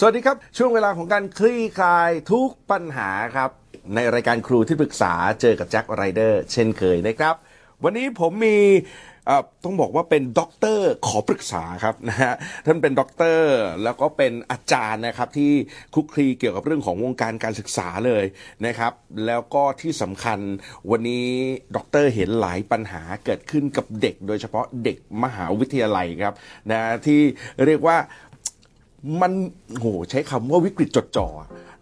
สวัสดีครับ ช่วงเวลาของการคลี่คลายทุกปัญหาครับ ในรายการครูที่ปรึกษาเจอกับแจ็คไรเดอร์เช่นเคยนะครับ วันนี้ผมมีต้องบอกว่าเป็นด็อกเตอร์ขอปรึกษาครับนะฮะท่านเป็นด็อกเตอร์แล้วก็เป็นอาจารย์นะครับที่คลุกคลีเกี่ยวกับเรื่องของวงการการศึกษาเลยนะครับ แล้วก็ที่สำคัญวันนี้ด็อกเตอร์เห็นหลายปัญหาเกิดขึ้นกับเด็ก โดยเฉพาะเด็กมหาวิทยาลัยครับนะที่เรียกว่า มันโหใช้คำว่าวิกฤตจดจ่อ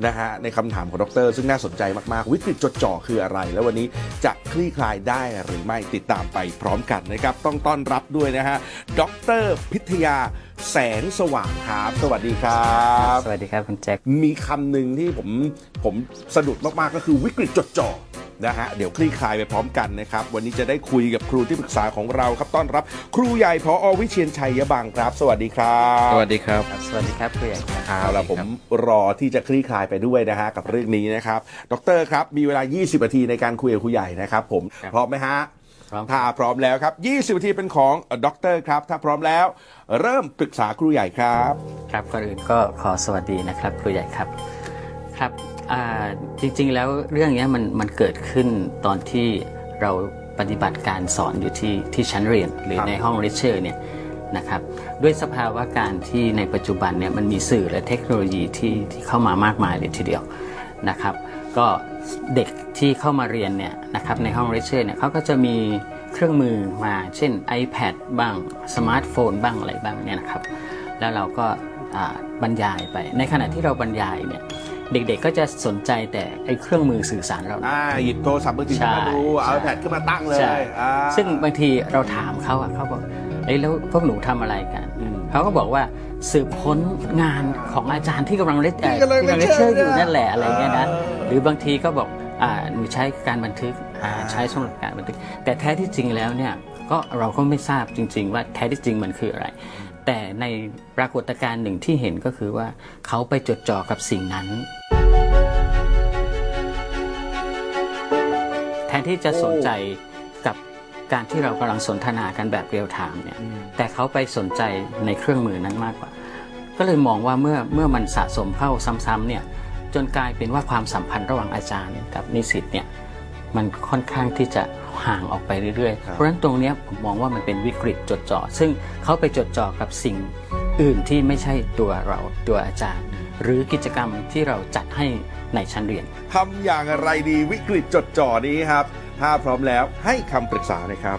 นะฮะในคำถามของดร ซึ่งน่าสนใจมาก ๆ วิกฤตจดจ่อคืออะไร แล้ววันนี้จะคลี่คลายได้หรือไม่ติดตามไปพร้อมกันนะครับ ต้องต้อนรับด้วยนะฮะดรพิทยาแสงสว่างครับสวัสดีครับ สวัสดีครับคุณแจ็คมีคำหนึ่งที่ผมผมสะดุดมาก ๆ ก็คือวิกฤตจดจ่อ นะฮะเดี๋ยวคลี่คลายไปพร้อมกันนะครับ วันนี้จะได้คุยกับครูที่ปรึกษาของเราครับต้อนรับ ครูใหญ่พออวิเชียนชัยยบังครับ สวัสดีครับสวัสดีครับครับสวัสดีครับผู้ใหญ่ครับเอาละผมรอที่จะคลี่คลายไปด้วยนะฮะกับเรื่องนี้นะครับ ดรครับ มีเวลา 20นาทีในการคุยกับครูใหญ่นะครับ ผมพร้อมไหมฮะพร้อมถ้าพร้อมแล้วครับ 20นาทีเป็นของดรครับ ถ้าพร้อมแล้ว เริ่มปรึกษาครูใหญ่ครับ ครับก่อนอื่นก็ขอสวัสดีนะครับ ครูใหญ่ครับ ครับอ่า จริงๆแล้วเรื่องเนี้ยมันมันเกิดขึ้นตอนที่เราปฏิบัติการสอนอยู่ที่ที่ชั้นเรียนหรือครับในห้องเรเชอร์เนี่ยนะครับด้วยสภาวะการที่ในปัจจุบันเนี่ยมันมีสื่อและเทคโนโลยีที่ที่เข้ามามากมายเลยทีเดียวนะครับ ก็เด็กที่เข้ามาเรียนเนี่ยนะครับในห้องเรเชอร์เนี่ยเขาก็จะมีเครื่องมือมาเช่น iPad บ้างสมาร์ทโฟนบ้างอะไรบ้างเนี่ยนะครับ แล้วเราก็อ่าบรรยายไปในขณะที่เราบรรยายเนี่ย เด็กๆก็จะสนใจแต่ไอ้เครื่องมือสื่อสารเรานะอ่าหยิบโทรศัพท์มือถือใช่มาดูเอา iPad ขึ้นมาตั้งเลยใช่อ่าซึ่งบางทีเราถามเขาอะเขาบอกเอ้ยแล้วพวกหนูทำอะไรกันอืมเขาก็บอกว่าสืบค้นงานของอาจารย์ที่กำลัง lec ที่กำลังที่กำลังเลคเชอร์ lecture อยู่นั่นแหละอะไรเงี้ยนะเออหรือบางทีก็บอกอ่าหนูใช้การบันทึกอ่าอ่าใช้สำหรับการบันทึก แต่แท้ที่จริงแล้วเนี่ยก็เราก็ไม่ทราบจริง ๆ ว่าแท้ที่จริงมันคืออะไร แต่ในปรากฏการณ์หนึ่งที่เห็นก็คือว่าเขาไปจดจ่อกับสิ่งนั้น แทนที่จะสนใจกับการที่เรากำลังสนทนากันแบบเรียลไทม์เนี่ยแต่เขาไปสนใจในเครื่องมือนั้นมากกว่า ก็เลยมองว่าเมื่อเมื่อมันสะสมเข้าซ้ำๆเนี่ยจนกลายเป็นว่าความสัมพันธ์ระหว่างอาจารย์กับนิสิตเนี่ยมันค่อนข้างที่จะ ห่างออกไปเรื่อยครับๆเพราะฉะนั้นตรงเนี้ยผมมองว่ามันเป็นวิกฤตจดจ่อซึ่งเขาไปจดจ่อกับสิ่งอื่นที่ไม่ใช่ตัวเราตัวอาจารย์ หรือกิจกรรมที่เราจัดให้ในชั้นเรียนทำอย่างไรดีวิกฤตจดจ่อนี้ครับ ถ้าพร้อมแล้วให้คำปรึกษาหนะครับ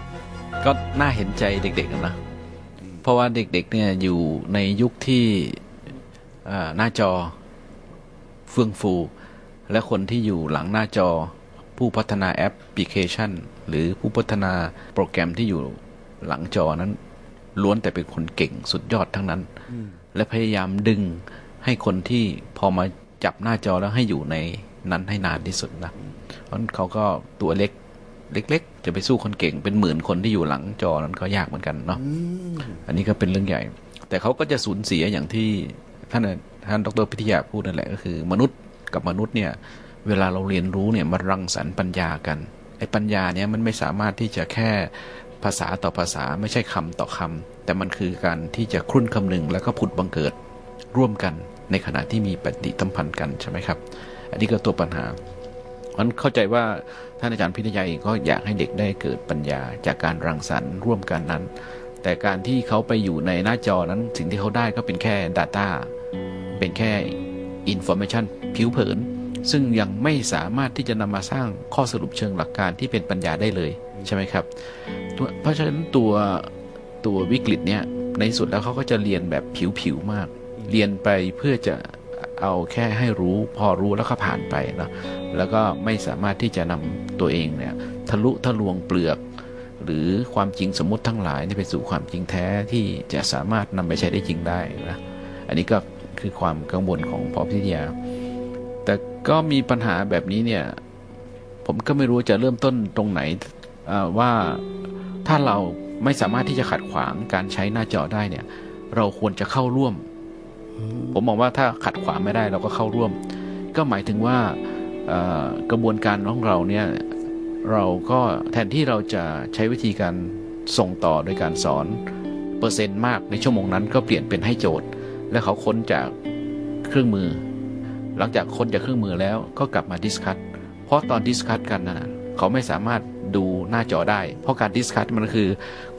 ก็น่าเห็นใจเด็กๆนะเพราะว่าเด็กๆเนี่ยอยู่ในยุคที่อ่าหน้าจอเฟื่องฟู และคนที่อยู่หลังหน้าจอผู้พัฒนาแอปพลิเคชัน หรือผู้พัฒนาโปรแกรมที่อยู่หลังจอนั้น ล้วนแต่เป็นคนเก่งสุดยอดทั้งนั้น และพยายามดึงให้คนที่พอมาจับหน้าจอแล้วให้อยู่ในนั้นให้นานที่สุดนะเพราะฉะนั้นเขาก็ตัวเล็กเล็ก ๆ จะไปสู้คนเก่งเป็นหมื่นคนที่อยู่หลังจอนั้นก็ยากเหมือนกันเนาะอันนี้ก็เป็นเรื่องใหญ่ แต่เขาก็จะสูญเสียอย่างที่ท่านท่านดรพิทยาพูดนั่นแหละก็คือ มนุษย์กับมนุษย์เนี่ย เวลาเราเรียนรู้เนี่ยมันรังสรรค์ปัญญากัน ไอ้ปัญญาเนี่ยมันไม่สามารถที่จะแค่ภาษาต่อภาษาไม่ใช่คำต่อคำแต่มันคือการที่จะครุ่นคำนึงแล้วก็ผุดบังเกิดร่วมกันในขณะที่มีปฏิสัมพันธ์กันใช่ไหมครับ อันนี้ก็ตัวปัญหามันเข้าใจว่าท่านอาจารย์พิทยาเองก็อยากให้เด็กได้เกิดปัญญาจากการรังสรรค์ร่วมกันนั้น แต่การที่เขาไปอยู่ในหน้าจอนั้นสิ่งที่เขาได้ก็เป็นแค่ Data เป็นแค่ Information ผิวเผิน ซึ่งยังไม่สามารถที่จะนำมาสร้างข้อสรุปเชิงหลักการที่เป็นปัญญาได้เลยใช่ไหมครับ เพราะฉะนั้นตัวตัววิกฤตเนี้ยในสุดแล้วเขาก็จะเรียนแบบผิวๆมาก เรียนไปเพื่อจะเอาแค่ให้รู้พอรู้แล้วก็ผ่านไปเนาะแล้วก็ไม่สามารถที่จะนำตัวเองเนี่ยทะลุทะลวงเปลือก หรือความจริงสมมติทั้งหลายนี่ไปสู่ความจริงแท้ที่จะสามารถนำไปใช้ได้จริงได้นะอันนี้ก็คือความกังวลของพอพิทยา ก็มีปัญหาแบบนี้เนี่ย ผมก็ไม่รู้จะเริ่มต้นตรงไหนว่าถ้าเราไม่สามารถที่จะขัดขวางการใช้หน้าจอได้เนี่ย เราควรจะเข้าร่วม ผมมองว่าถ้าขัดขวางไม่ได้เราก็เข้าร่วม ก็หมายถึงว่ากระบวนการของเราเนี่ยเราก็แทนที่เราจะใช้วิธีการส่งต่อโดยการสอนเปอร์เซ็นต์มากในชั่วโมงนั้นก็เปลี่ยนเป็นให้โจทย์ และเขาค้นจากเครื่องมือ หลังจากค้นจากเครื่องมือแล้วก็กลับมา discuss เพราะตอน discuss กันนะเขาไม่สามารถดูหน้าจอได้ เพราะการ discuss มันคือ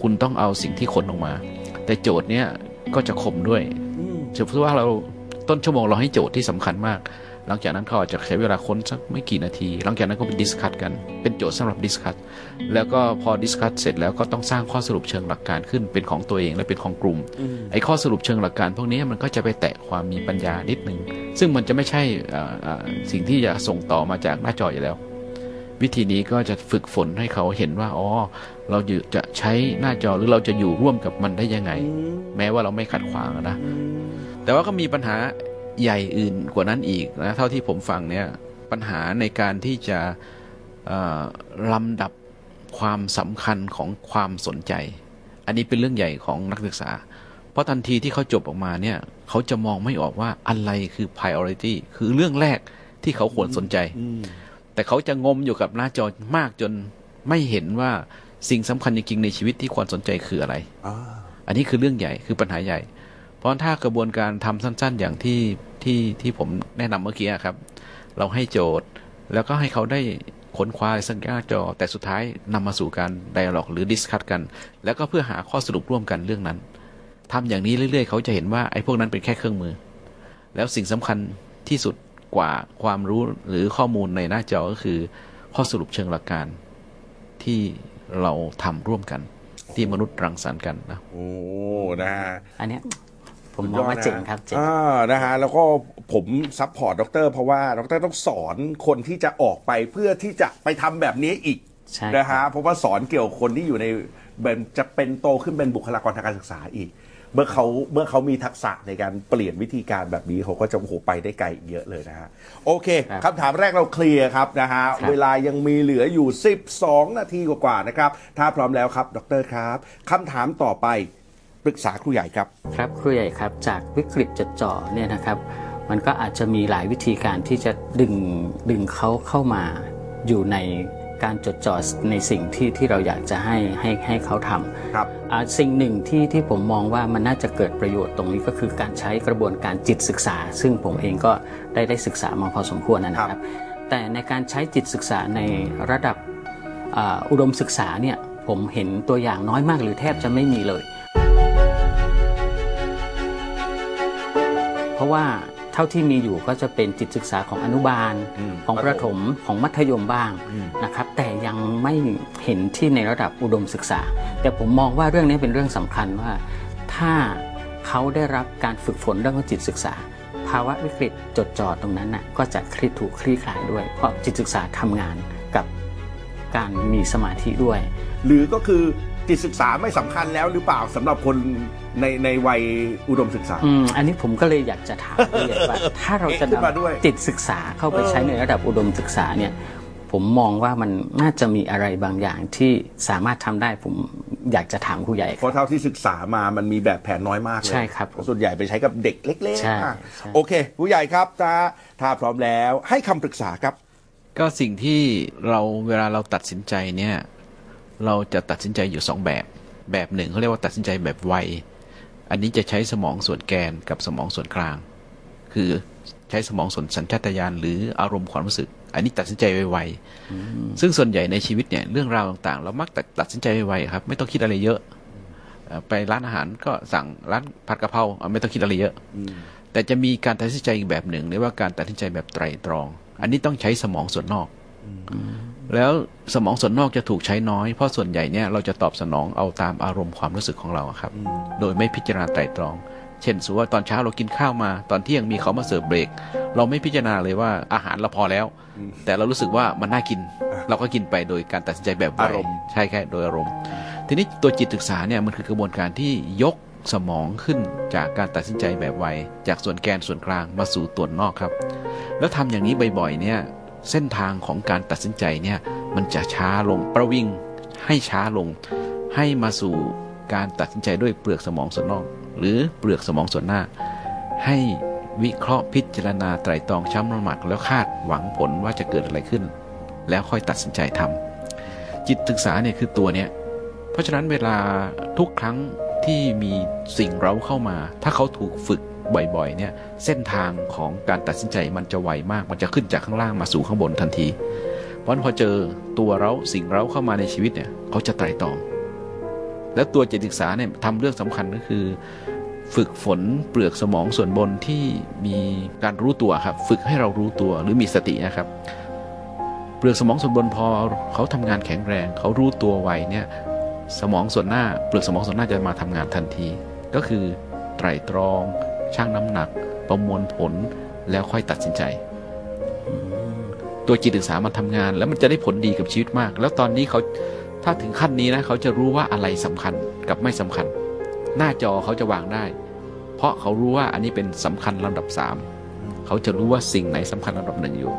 คุณต้องเอาสิ่งที่ค้นออกมา แต่โจทย์เนี้ยก็จะคมด้วยอืมสมมติว่าเราต้นชั่วโมงเราให้โจทย์ที่สำคัญมาก หลังจากนั้นเขาอาจจะใช้เวลาค้นสักไม่กี่นาที หลังจากนั้นก็เป็น discuss กัน เป็นโจทย์สำหรับ discuss แล้วก็พอ discuss เสร็จแล้วก็ต้องสร้างข้อสรุปเชิงหลักการขึ้นเป็นของตัวเองและเป็นของกลุ่ม ไอ้ข้อสรุปเชิงหลักการ พวกนี้มันก็จะไปแตะความมีปัญญานิดนึงซึ่งมันจะไม่ใช่อ่าอ่าสิ่งที่จะส่งต่อมาจากหน้าจออยู่แล้ว วิธีนี้ก็จะฝึกฝนให้เขาเห็นว่าอ๋อเราอยู่จะใช้หน้าจอหรือเราจะอยู่ร่วมกับมันได้ยังไง แม้ว่าเราไม่ขัดขวางอะนะแต่ว่าก็มีปัญหา ใหญ่อื่นกว่านั้นอีกนะเท่าที่ผมฟังเนี่ยปัญหาในการที่จะเอ่อลำดับความสำคัญของความสนใจ อันนี้เป็นเรื่องใหญ่ของนักศึกษา เพราะทันทีที่เขาจบออกมาเนี่ยเขาจะมองไม่ออกว่าอะไรคือ priority คือเรื่องแรกที่เขาควรสนใจ แต่เขาจะงมอยู่กับหน้าจอมากจนไม่เห็นว่าสิ่งสำคัญจริงๆในชีวิตที่ควรสนใจคืออะไรอ่าอันนี้คือเรื่องใหญ่คือปัญหาใหญ่ เพราะถ้ากระบวนการทำสั้น ๆ อย่างที่ที่ที่ผมแนะนำเมื่อกี้อะครับ เราให้โจทย์แล้วก็ให้เขาได้ค้นคว้าอะไรสักอย่างหน้าจอ แต่สุดท้ายนำมาสู่การ dialogue หรือ discuss กัน แล้วก็เพื่อหาข้อสรุปร่วมกันเรื่องนั้นทำอย่างนี้เรื่อย ๆ เขาจะเห็นว่าไอ้พวกนั้นเป็นแค่เครื่องมือ แล้วสิ่งสำคัญที่สุดกว่าความรู้หรือข้อมูลในหน้าจอก็คือ ข้อสรุปเชิงหลักการที่เราทำร่วมกัน ที่มนุษย์รังสรรค์กันนะโอ้นะฮะอันเนี้ย ผมมองว่าเจ๋งครับเจ๋งอ่านะฮะแล้วก็ผม support ดร เพราะว่าดรต้องสอนคนที่จะออกไปเพื่อที่จะไปทำแบบนี้อีกใช่นะครัฮะบเพราะว่าสอนเกี่ยวกับคนที่อยู่ในเป็นจะเป็นโตขึ้นเป็นบุคลากรทางการศึกษาอีก เมื่อเขาเมื่อเขามีทักษะในการเปลี่ยนวิธีการแบบนี้เขาก็จะโอ้โหไปได้ไกลอีกเยอะเลยนะฮะโอเคครับคำถามแรกเราเคลียร์ครับนะฮะครับเวลายังมีเหลืออยู่ 12 นาทีกว่าๆนะครับ ถ้าพร้อมแล้วครับ ดรครับคำถามต่อไปป รึกษาครูใหญ่ครับ ครับครูใหญ่ครับจากวิกฤตจดจ่อเนี่ยนะครับมันก็อาจจะมีหลายวิธีการที่จะดึงดึงเขาเข้ามาอยู่ในการจดจ่อในสิ่งที่ที่เราอยากจะให้ให้ให้เขาทำครับอ่าสิ่งหนึ่งที่ที่ผมมองว่ามันน่าจะเกิดประโยชน์ตรงนี้ก็คือการใช้กระบวนการจิตศึกษา ซึ่งผมเองก็ได้ได้ศึกษามาพอสมควรนะคครัรับบแต่ในการใช้จิตศึกษาในระดับอ่าอุดมศึกษาเนี่ยผมเห็นตัวอย่างน้อยมากหรือแทบจะไม่มีเลย เพราะว่าเท่าที่มีอยู่ก็จะเป็นจิตศึกษาของอนุบาลอืมของประถมของมัธยมบ้างนะครับ แต่ยังไม่เห็นที่ในระดับอุดมศึกษา แต่ผมมองว่าเรื่องนี้เป็นเรื่องสำคัญว่า ถ้าเขาได้รับการฝึกฝนเรื่องของจิตศึกษา ภาวะวิกฤตจดจ่อตรงนั้นน่ะก็จะคลี่ถูกคลี่คลายด้วย เพราะจิตศึกษาทำงานกับการมีสมาธิด้วย หรือก็คือ จิตศึกษาไม่สำคัญแล้วหรือเปล่าสำหรับคนในในวัยอุดมศึกษาอืมอันนี้ผมก็เลยอยากจะถามละเอียดว่า ถ้าเราจะเอ๊ะขึ้นมาด้วยนำจิตศึกษาเข้าไปใช้ในระดับอุดมศึกษาเนี่ยผมมองว่ามันน่าจะมีอะไรบางอย่างที่สามารถทำได้ผมอยากจะถามครูใหญ่เพราะเท่าที่ศึกษามามันมีแบบแผนน้อยมากเลยใช่ครับผมส่วนใหญ่ไปใช้กับเด็กเล็กใช่ๆอะใช่โอเคผู้ใหญ่ครับถ้าถ้าพร้อมแล้วให้คำปรึกษาครับ ก็สิ่งที่เราเวลาเราตัดสินใจเนี่ย เราจะตัดสินใจอยู่สองแบบ แบบหนึ่งเขาเรียกว่าตัดสินใจแบบไว อันนี้จะใช้สมองส่วนแกนกับสมองส่วนกลาง คือใช้สมองส่วนสัญชาตญาณหรืออารมณ์ความรู้สึก อันนี้ตัดสินใจไวๆซึ่งส่วนใหญ่ในชีวิตเนี่ยเรื่องราวต่างๆ เรามักตัดตัดสินใจไวๆครับ ไม่ต้องคิดอะไรเยอะเอ่อไปร้านอาหารก็สั่งร้านผัดกะเพราอะไม่ต้องคิดอะไรเยอะ แต่จะมีการตัดสินใจอีกแบบหนึ่งเรียกว่าการตัดสินใจแบบไตรตรอง อันนี้ต้องใช้สมองส่วนนอก แล้วสมองส่วนนอกจะถูกใช้น้อย เพราะส่วนใหญ่เนี่ยเราจะตอบสนองเอาตามอารมณ์ความรู้สึกของเราอะครับ โดยไม่พิจารณาไตรตรอง เช่นสมมติว่าตอนเช้าเรากินข้าวมา ตอนเที่ยงมีเขามาเสิร์ฟเบรก เราไม่พิจารณาเลยว่าอาหารเราพอแล้ว แต่เรารู้สึกว่ามันน่ากิน เราก็กินไปโดยการตัดสินใจแบบไวอารมณ์ใช่แค่โดยอารมณ์ ทีนี้ตัวจิตศึกษาเนี่ยมันคือกระบวนการที่ยกสมองขึ้นจากการตัดสินใจแบบไวจากส่วนแกนส่วนกลางมาสู่ตัวนอกครับ แล้วทำอย่างนี้บ่อยๆเนี่ย เส้นทางของการตัดสินใจเนี่ยมันจะช้าลงประวิงให้ช้าลง ให้มาสู่การตัดสินใจด้วยเปลือกสมองส่วนนอก หรือเปลือกสมองส่วนหน้า ให้วิเคราะห์พิจารณาไตรตรองช้ำระหมักแล้วคาดหวังผลว่าจะเกิดอะไรขึ้น แล้วค่อยตัดสินใจทำจิตศึกษาเนี่ยคือตัวเนี้ยเพราะฉะนั้นเวลาทุกครั้งที่มีสิ่งเร้าเข้ามา ถ้าเขาถูกฝึก บ่อยๆเนี่ยเส้นทางของการตัดสินใจมันจะไวมาก มันจะขึ้นจากข้างล่างมาสู่ข้างบนทันที เพราะนั้นพอเจอตัวเราสิ่งเราเข้ามาในชีวิตเนี่ยเขาจะไตร่ตรอง แล้วตัวจิตศึกษาเนี่ยทำเรื่องสำคัญก็คือ ฝึกฝนเปลือกสมองส่วนบนที่มีการรู้ตัวครับ ฝึกให้เรารู้ตัวหรือมีสตินะครับ เปลือกสมองส่วนบนพอเขาทำงานแข็งแรง เขารู้ตัวไวเนี่ยสมองส่วนหน้า เปลือกสมองส่วนหน้าจะมาทำงานทันที ก็คือไตร่ตรอง ชั่งน้ำหนัก ประมวลผลแล้วค่อยตัดสินใจ ตัวจิตศึกษามันทำงาน แล้วมันจะได้ผลดีกับชีวิตมาก แล้วตอนนี้เขาถ้าถึงขั้นนี้นะเขาจะรู้ว่าอะไรสำคัญกับไม่สำคัญ หน้าจอเขาจะวางได้ เพราะเขารู้ว่าอันนี้เป็นสำคัญลำดับสามเขาจะรู้ว่าสิ่งไหนสำคัญลำดับหนึ่งอยู่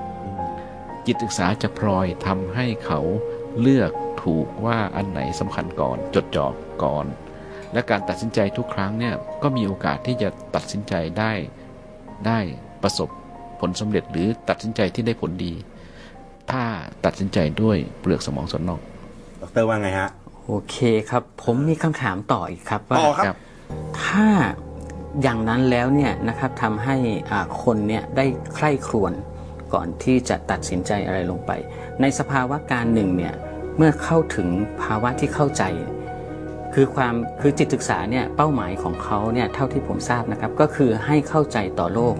จิตศึกษาจะพลอยทำให้เขาเลือกถูกว่าอันไหนสำคัญก่อน จดจ่อก่อน และการตัดสินใจทุกครั้งเนี่ยก็มีโอกาสที่จะตัดสินใจได้ได้ประสบผลสำเร็จหรือตัดสินใจที่ได้ผลดี ถ้าตัดสินใจด้วยเปลือกสมองส่วนนอก ดรว่าไงฮะ โอเคครับ ผมมีคำถามต่ออีกครับว่าต่อครับครับถ้าอย่างนั้นแล้วเนี่ยนะครับทำให้อ่าคนเนี่ยได้ใคร่ครวญก่อนที่จะตัดสินใจอะไรลงไป ในสภาวะการหนึ่งเนี่ยเมื่อเข้าถึงภาวะที่เข้าใจ คือความคือจิตศึกษาเนี่ยเป้าหมายของเขาเนี่ยเท่าที่ผมทราบนะครับ ก็คือให้เข้าใจต่อโลก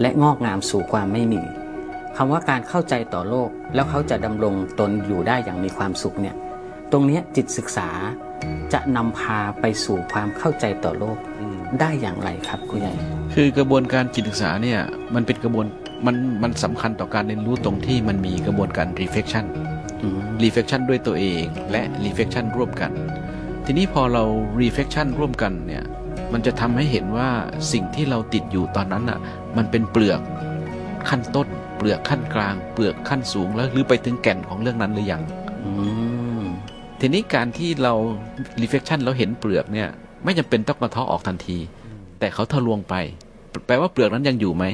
และงอกงามสู่ความไม่มีคำว่าการเข้าใจต่อโลก แล้วเขาจะดำรงตนอยู่ได้อย่างมีความสุขเนี่ยตรงเนี้ยจิตศึกษาจะนำพาไปสู่ความเข้าใจต่อโลกได้อย่างไรครับคุณใหญ่คือกระบวนการจิตศึกษาเนี่ยมันเป็นกระบวนมันมันสำคัญต่อการเรียนรู้ตรงที่มันมีกระบวนการ reflection อืม reflection ด้วยตัวเอง และ reflection ร่วมกัน ทีนี้พอเรา reflection ร่วมกันเนี่ย มันจะทำให้เห็นว่าสิ่งที่เราติดอยู่ตอนนั้นอะ มันเป็นเปลือกขั้นต้น เปลือกขั้นกลาง เปลือกขั้นสูงแล้วหรือไปถึงแก่นของเรื่องนั้นหรือยังอืมทีนี้การที่เรา reflection แล้วเห็นเปลือกเนี่ย ไม่จำเป็นต้องกระเทาะออกทันที แต่เขาทะลวงไป แปลว่าเปลือกนั้นยังอยู่ไหม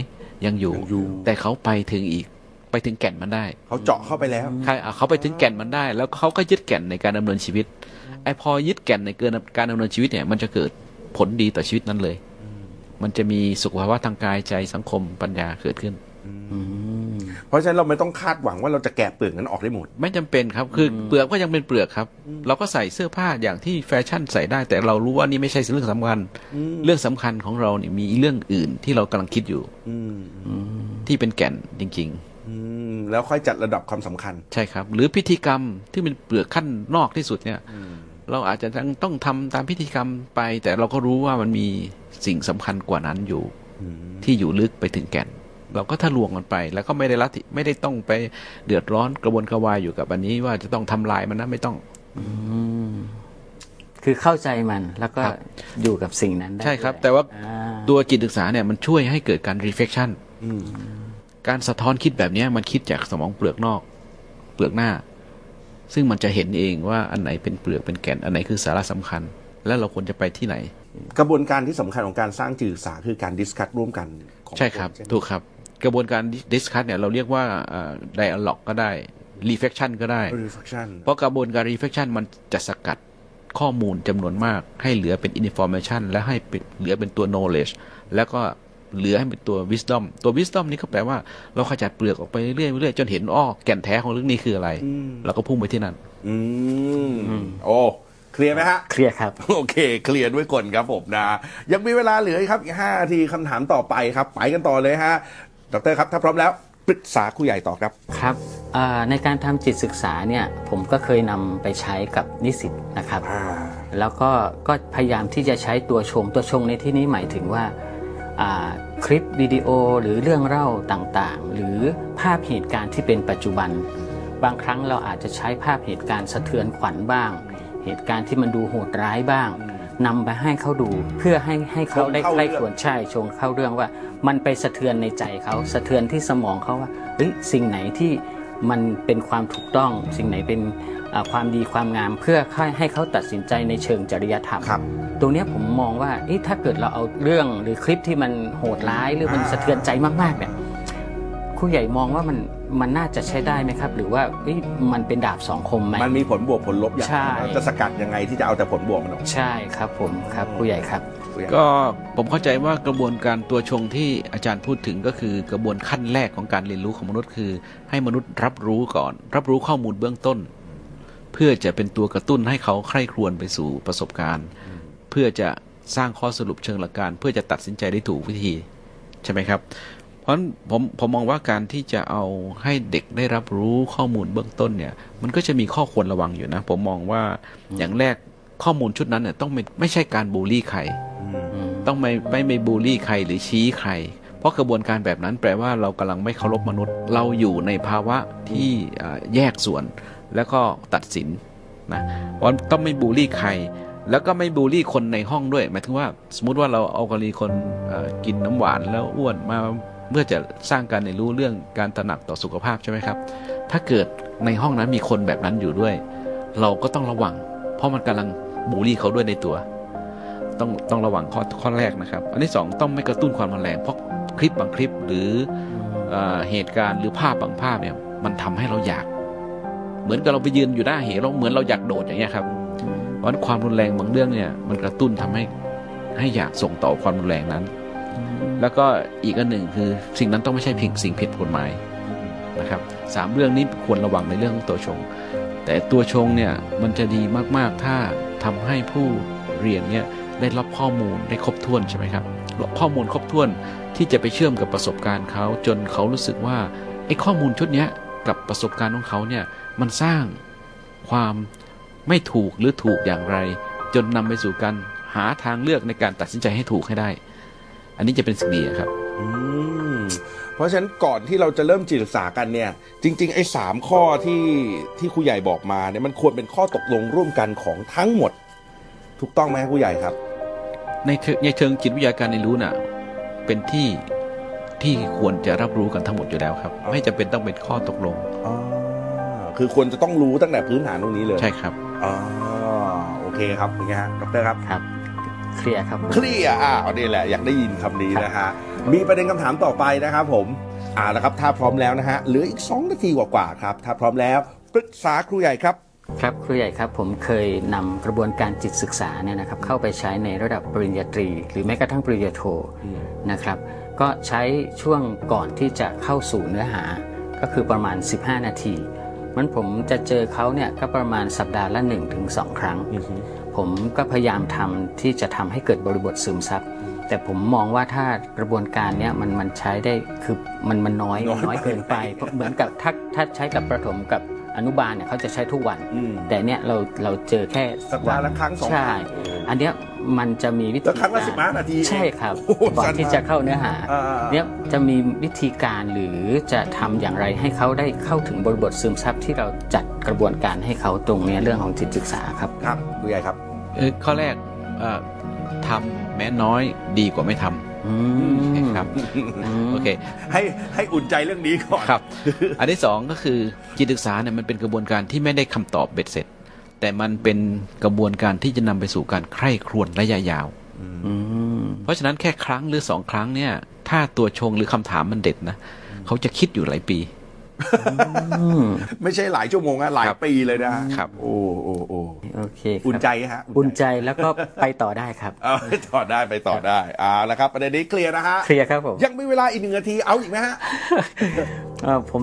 ยังอยู่ยังอยู่แต่เขาไปถึงอีกไปถึงแก่นมันได้ เขาเจาะเข้าไปแล้วใครอะเขาไปถึงแก่นมันได้ แล้วเขาก็ยึดแก่นในการดำเนินชีวิต ไอ้พอยึดแก่นในเกินการดำเนินชีวิตเนี่ย มันจะเกิดผลดีต่อชีวิตนั้นเลย มันจะมีสุขภาวะทางกายใจสังคมปัญญาเกิดขึ้นอืมเพราะฉะนั้นเราไม่ต้องคาดหวังว่าเราจะแกะเปลือกนั้นออกได้หมด ไม่จำเป็นครับ คือเปลือกก็ยังเป็นเปลือกครับ เราก็ใส่เสื้อผ้าอย่างที่แฟชั่นใส่ได้ แต่เรารู้ว่านี่ไม่ใช่เรื่องสำคัญ เรื่องสำคัญของเราเนี่ยมีเรื่องอื่นที่เรากำลังคิดอยู่ อืมที่เป็นแก่นจริงอืมแล้วค่อยจัดระดับความสำคัญๆใช่ครับ หรือพิธีกรรมที่เป็นเปลือกขั้นนอกที่สุดเนี่ย เราอาจจะต้องต้องทำตามพิธีกรรมไป แต่เราก็รู้ว่ามันมีสิ่งสำคัญกว่านั้นอยู่ที่อยู่ลึกไปถึงแก่น เราก็ทะลวงมันไป แล้วก็ไม่ได้รัทิไม่ได้ต้องไปเดือดร้อนกระวนกระวายอยู่กับอันนี้ว่าจะต้องทำลายมันนะไม่ต้องคือเข้าใจมันแล้วก็ครับอยู่กับสิ่งนั้นได้ใช่ครับด้วยแต่ว่าอ่าตัวจิตศึกษาเนี่ยมันช่วยให้เกิดการ reflection การสะท้อนคิดแบบเนี้ยมันคิดจากสมองเปลือกนอก เปลือกหน้า ซึ่งมันจะเห็นเองว่าอันไหนเป็นเปลือกเป็นแก่นอันไหนคือสาระสำคัญ และเราควรจะไปที่ไหน กระบวนการที่สำคัญของการสร้างจิตศึกษาคือการดิสคัตร่วมกันของใช่ครับนถูกครับ กระบวนการ discuss เนี่ยเราเรียกว่าเอ่อ dialogue ก็ได้ reflection ก็ได้ reflection เพราะกระบวนการ reflection มันจะสกัดข้อมูลจำนวนมาก ให้เหลือเป็น information และให้เป็นเหลือเป็นตัว knowledge แล้วก็ เหลือให้เป็นตัว wisdom ตัว wisdom นี่ก็แปลว่าเราขจัดเปลือกออกไปเรื่อยๆเรื่อยๆจนเห็นอ้อแก่นแท้ของเรื่องนี้คืออะไรเราก็พุ่งไปที่นั่น อืมโอ้เคลียร์ไหมฮะ เคลียร์ครับ โอเค เคลียร์ด้วยก่อนครับผมนะ ยังมีเวลาเหลืออีกครับอีกห้านาทีคำถามต่อไปครับ ไปกันต่อเลยฮะ ดรครับ ถ้าพร้อมแล้วปรึกษาครูใหญ่ต่อครับ ครับอ่าในการทำจิตศึกษาเนี่ยผมก็เคยนำไปใช้กับนิสิตนะครับ แล้วก็ก็พยายามที่จะใช้ตัวชงตัวชงในที่นี้หมายถึงว่าอ่า คลิปวิดีโอหรือเรื่องเล่าต่างๆ หรือภาพเหตุการณ์ที่เป็นปัจจุบัน บางครั้งเราอาจจะใช้ภาพเหตุการณ์สะเทือนขวัญบ้าง เหตุการณ์ที่มันดูโหดร้ายบ้างนำไปให้เขาดูเพื่อให้ให้เขาได้ชงเข้าใคร่เรื่องควรใช่ชงเข้าเรื่องว่า มันไปสะเทือนในใจเขาสะเทือนที่สมองเขาว่าเฮ้ยสิ่งไหนที่ มันเป็นความถูกต้อง สิ่งไหนเป็นอ่าความดีความงามเพื่อให้ให้เขาตัดสินใจในเชิงจริยธรรมครับตรงเนี้ยผมมองว่าเอ๊ะถ้าเกิดเราเอาเรื่องหรือคลิปที่มันโหดร้ายหรือมันอ่าสะเทือนใจมากๆเนี่ยครูใหญ่มองว่ามันมันน่าจะใช้ได้ไหมครับ หรือว่าเอ๊ะมันเป็นดาบสองคมไหมมันมีผลบวกผลลบอย่างไรใช่เราจะสกัดยังไงที่จะเอาแต่ผลบวกมันออกใช่ครับผมครับครูใหญ่ครับผู้ใหญ่ ก็ผมเข้าใจว่ากระบวนการตัวชงที่อาจารย์พูดถึงก็คือกระบวนขั้นแรกของการเรียนรู้ของมนุษย์คือ ให้มนุษย์รับรู้ก่อน รับรู้ข้อมูลเบื้องต้น เพื่อจะเป็นตัวกระตุ้นให้เขาใคร่ครวญไปสู่ประสบการณ์ เพื่อจะสร้างข้อสรุปเชิงหลักการ เพื่อจะตัดสินใจได้ถูกวิธีใช่ไหมครับ เพราะฉะนั้นผมผมมองว่าการที่จะเอาให้เด็กได้รับรู้ข้อมูลเบื้องต้นเนี่ย มันก็จะมีข้อควรระวังอยู่นะ ผมมองว่าอย่างแรกข้อมูลชุดนั้นเนี่ยต้องไม่ไม่ใช่การบูลลี่ใคร ต้องไม่ไม่ไม่บูลลี่ใครหรือชี้ใคร เพราะกระบวนการแบบนั้นแปลว่าเรากำลังไม่เคารพมนุษย์ เราอยู่ในภาวะที่แยกส่วน แล้วก็ตัดสินนะเพราะต้องไม่บูลลี่ใคร แล้วก็ไม่บูลลี่คนในห้องด้วยหมายถึงว่าสมมติว่าเราเอากรณีคนกินน้ำหวานแล้วอ้วนมาเพื่อจะสร้างการเรียนรู้เรื่องการตระหนักต่อสุขภาพใช่ไหมครับ ถ้าเกิดในห้องนั้นมีคนแบบนั้นอยู่ด้วย เราก็ต้องระวัง เพราะมันกำลังบูลลี่เขาด้วยในตัว ต้องต้องระวังข้อข้อแรกนะครับ อันที่สองต้องไม่กระตุ้นความรุนแรงเพราะคลิปบางคลิปหรือเอเหตุการณ์หรือภาพบางภาพเนี่ยมันทำให้เราอยาก เหมือนกับเราไปยืนอยู่หน้าเหวเราเหมือนเราอยากโดดอย่างเงี้ยครับเพราะความรุนแรงบางเรื่องเนี่ยมันกระตุ้นทำให้ให้อยากส่งต่อความรุนแรงนั้น แล้วก็อีกอันหนึ่งคือสิ่งนั้นต้องไม่ใช่เพียงสิ่งผิดกฎหมายนะครับสามเรื่องนี้ควรระวังในเรื่องของตัวชง แต่ตัวชงเนี่ยมันจะดีมากๆถ้าทำให้ผู้เรียนเนี่ย ได้รับข้อมูลได้ครบถ้วนใช่ไหมครับข้อมูลครบถ้วนที่จะไปเชื่อมกับประสบการณ์เขาจนเขารู้สึกว่าไอ้ข้อมูลชุดนี้กับประสบการณ์ของเขาเนี่ยมันสร้างความไม่ถูกหรือถูกอย่างไร จนนำไปสู่การหาทางเลือกในการตัดสินใจให้ถูกให้ได้ อันนี้จะเป็นสิ่งดีครับอืมเพราะฉะนั้นก่อนที่เราจะเริ่มจิตศึกษากันเนี่ย จริง ๆ ไอ้สามข้อที่ที่ครูใหญ่บอกมาเนี่ยมันควรเป็นข้อตกลงร่วมกันของทั้งหมด ถูกต้องไหมครูใหญ่ครับ ในเชิงในเชิงจิตวิทยาการเรียนรู้น่ะ เป็นที่ที่ควรจะรับรู้กันทั้งหมดอยู่แล้วครับอ๋อไม่จำเป็นต้องเป็นข้อตกลงอ๋อคือควรจะต้องรู้ตั้งแต่พื้นฐานตรงนี้เลยใช่ครับอ๋อโอเคครับเป็นไงฮะดรครับครับ เคลียร์ครับเคลียร์อ่าอันนี้แหละอยากได้ยินคำนี้นะฮะมีประเด็นคำถามต่อไปนะครับผมอ่าแล้วครับถ้าพร้อมแล้วนะฮะเหลืออีก 2 นาทีกว่าๆครับ ถ้าพร้อมแล้วปรึกษาครูใหญ่ครับ ครับครูใหญ่ครับผมเคยนำกระบวนการจิตศึกษาเนี่ยนะครับเข้าไปใช้ในระดับปริญญาตรี หรือแม้กระทั่งปริญญาโทนะครับ ก็ใช้ช่วงก่อนที่จะเข้าสู่เนื้อหาก็คือประมาณ 15 นาทีมันผมจะเจอเขาเนี่ยก็ประมาณสัปดาห์ละ 1-2 ครั้ง ผมก็พยายามทำที่จะทำให้เกิดบริบทซึมซับแต่ผมมองว่าถ้ากระบวนการเนี้ยมันมันใช้ได้คือมันมันน้อยน้อยน้อยเกินไปเพราะเหมือนกับถ้าถ้าใช้กับประถมกับ อนุบาลเนี่ยเขาจะใช้ทุกวัน อืม แต่เนี่ยเราเราเจอแค่สัปดาห์ละครั้งสองครั้งใช่อันเนี้ยมันจะมีวิธีแล้วครั้งละก15นาทีใช่ครับโอ้โหก่อสั้นนที่มากจะเข้าเนื้อหาอ่าๆ เนี่ยจะมีวิธีการหรือจะทำอย่างไรให้เขาได้เข้าถึงบริบทซึมซับที่เราจัดกระบวนการให้เขาตรงเนี้ยเรื่องของจิตศึกษาครับ ครับครูใหญ่ครับ เออข้อแรกเอ่อทำแม้น้อยดีกว่าไม่ทอืมำ ครับอืมโอเค ให้ให้อุ่นใจเรื่องนี้ก่อนครับ อันที่สองก็คือจิตศึกษาเนี่ยมันเป็นกระบวนการที่ไม่ได้คำตอบเบ็ดเสร็จ แต่มันเป็นกระบวนการที่จะนำไปสู่การใคร่ครวญระยะยาวอืมเพราะฉะนั้นแค่ครั้งหรือสองครั้งเนี่ย ถ้าตัวชงหรือคำถามมันเด็ดนะเขาจะคิดอยู่หลายปี ไม่ใช่หลายชั่วโมงนะหลายครับปีเลยนะครับ โอ้โอ้โอ้ โอเคครับอุ่นใจฮะอุ่นใจแล้วก็ไปต่อได้ครับเอาไปต่อได้ไปต่อได้เอาละครับประเด็นนี้เคลียร์นะฮะเคลียร์ครับผมยังมีเวลาอีกหนึ่งนาทีเอาอีกไหมฮะเอ่อผม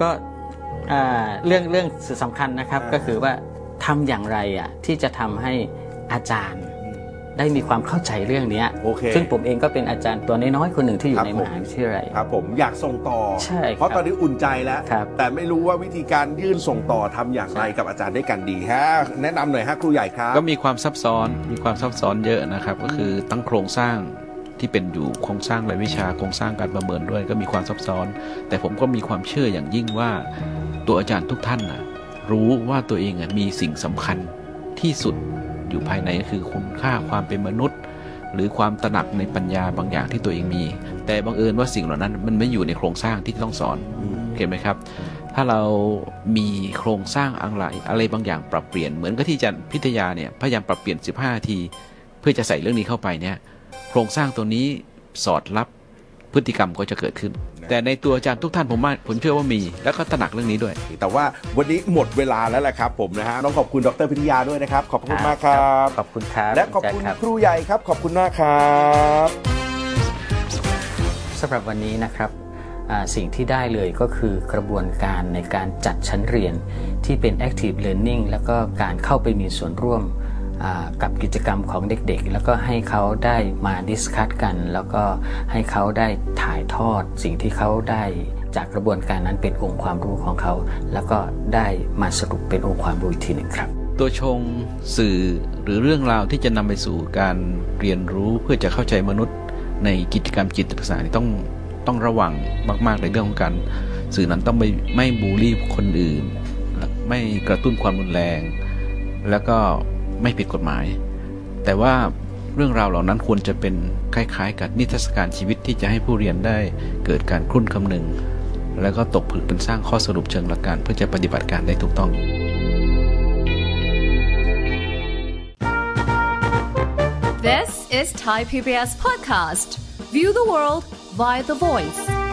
ก็อ่าเรื่องเรื่องสำคัญนะครับอ่าก็คือว่าทำอย่างไรอะที่จะทำให้อาจารย์ ได้มีความเข้าใจเรื่องเนี้ยโอเค ซึ่งผมเองก็เป็นอาจารย์ตัวน้อยๆคนหนึ่งที่อครัยู่บในผมมหาวิทยาลัย ครับผมอยากส่งต่อ ใช่ครับเพราะตอนนี้อุ่นใจแล้ว ครับแต่ไม่รู้ว่าวิธีการยื่นส่งต่อทำอย่างไรกับอาจารย์ได้กันดีฮะแนะนำหน่อยฮะครูใหญ่ครับ ก็มีความซับซ้อน มีความซับซ้อนเยอะนะครับ ก็คือตั้งโครงสร้างที่เป็นอยู่โครงสร้างรายวิชาโครงสร้างการประเมินด้วย ก็มีความซับซ้อน แต่ผมก็มีความเชื่ออย่างยิ่งว่า ตัวอาจารย์ทุกท่านนะรู้ว่าตัวเองอะมีสิ่งสำคัญที่สุด อยู่ภายในก็คือคุณค่าความเป็นมนุษย์ หรือความตระหนักในปัญญาบางอย่างที่ตัวเองมี แต่บังเอิญว่าสิ่งเหล่านั้นมันไม่อยู่ในโครงสร้างที่ต้องสอนเห็นไหมครับ ถ้าเรามีโครงสร้างอะไรอะไรบางอย่างปรับเปลี่ยนเหมือนกับที่อาจารย์พิทยาเนี่ยพยายามปรับเปลี่ยน 15นาที เพื่อจะใส่เรื่องนี้เข้าไปเนี่ยโครงสร้างตัวนี้สอดรับ พฤติกรรมก็จะเกิดขึ้น แต่ในตัวอาจารย์ทุกท่านผมว่าผมเชื่อว่ามี แล้วก็ตระหนักเรื่องนี้ด้วย แต่ว่าวันนี้หมดเวลาแล้วแหละครับผมนะฮะต้องขอบคุณดรพิทยาด้วยนะครับ ขอบคุณมากครับขอบคุณครับและขอบคุณแจ็รับครูใหญ่ครับ ขอบคุณมากครับสำหรับวันนี้นะครับอ่าสิ่งที่ได้เลยก็คือกระบวนการในการจัดชั้นเรียนที่เป็น active learning แล้วก็การเข้าไปมีส่วนร่วมอ่า กับกิจกรรมของเด็กๆ แล้วก็ให้เขาได้มาดิสคัตกัน แล้วก็ให้เขาได้ถ่ายทอดสิ่งที่เขาได้จากกระบวนการนั้นเป็นองค์ความรู้ของเขา แล้วก็ได้มาสรุปเป็นองค์ความรู้อีกทีหนึ่งครับ ตัวชงสื่อหรือเรื่องราวที่จะนำไปสู่การเรียนรู้เพื่อจะเข้าใจมนุษย์ในกิจกรรมจิตศึกษานี่ต้องต้องระวังมาก ๆ ในเรื่องของการสื่อนั้นต้องไม่ไม่บูลลี่คนอื่น ไม่กระตุ้นความรุนแรง แล้วก็ ไม่ผิดกฎหมาย แต่ว่าเรื่องราวเหล่านั้นควรจะเป็นคล้ายๆ กับนิทรรศการชีวิตที่จะให้ผู้เรียนได้เกิดการครุ่นคำนึง แล้วก็ตกผลึกเป็นสร้างข้อสรุปเชิงหลักการเพื่อจะปฏิบัติการได้ถูกต้อง This is Thai PBS Podcast. View the world via the voice.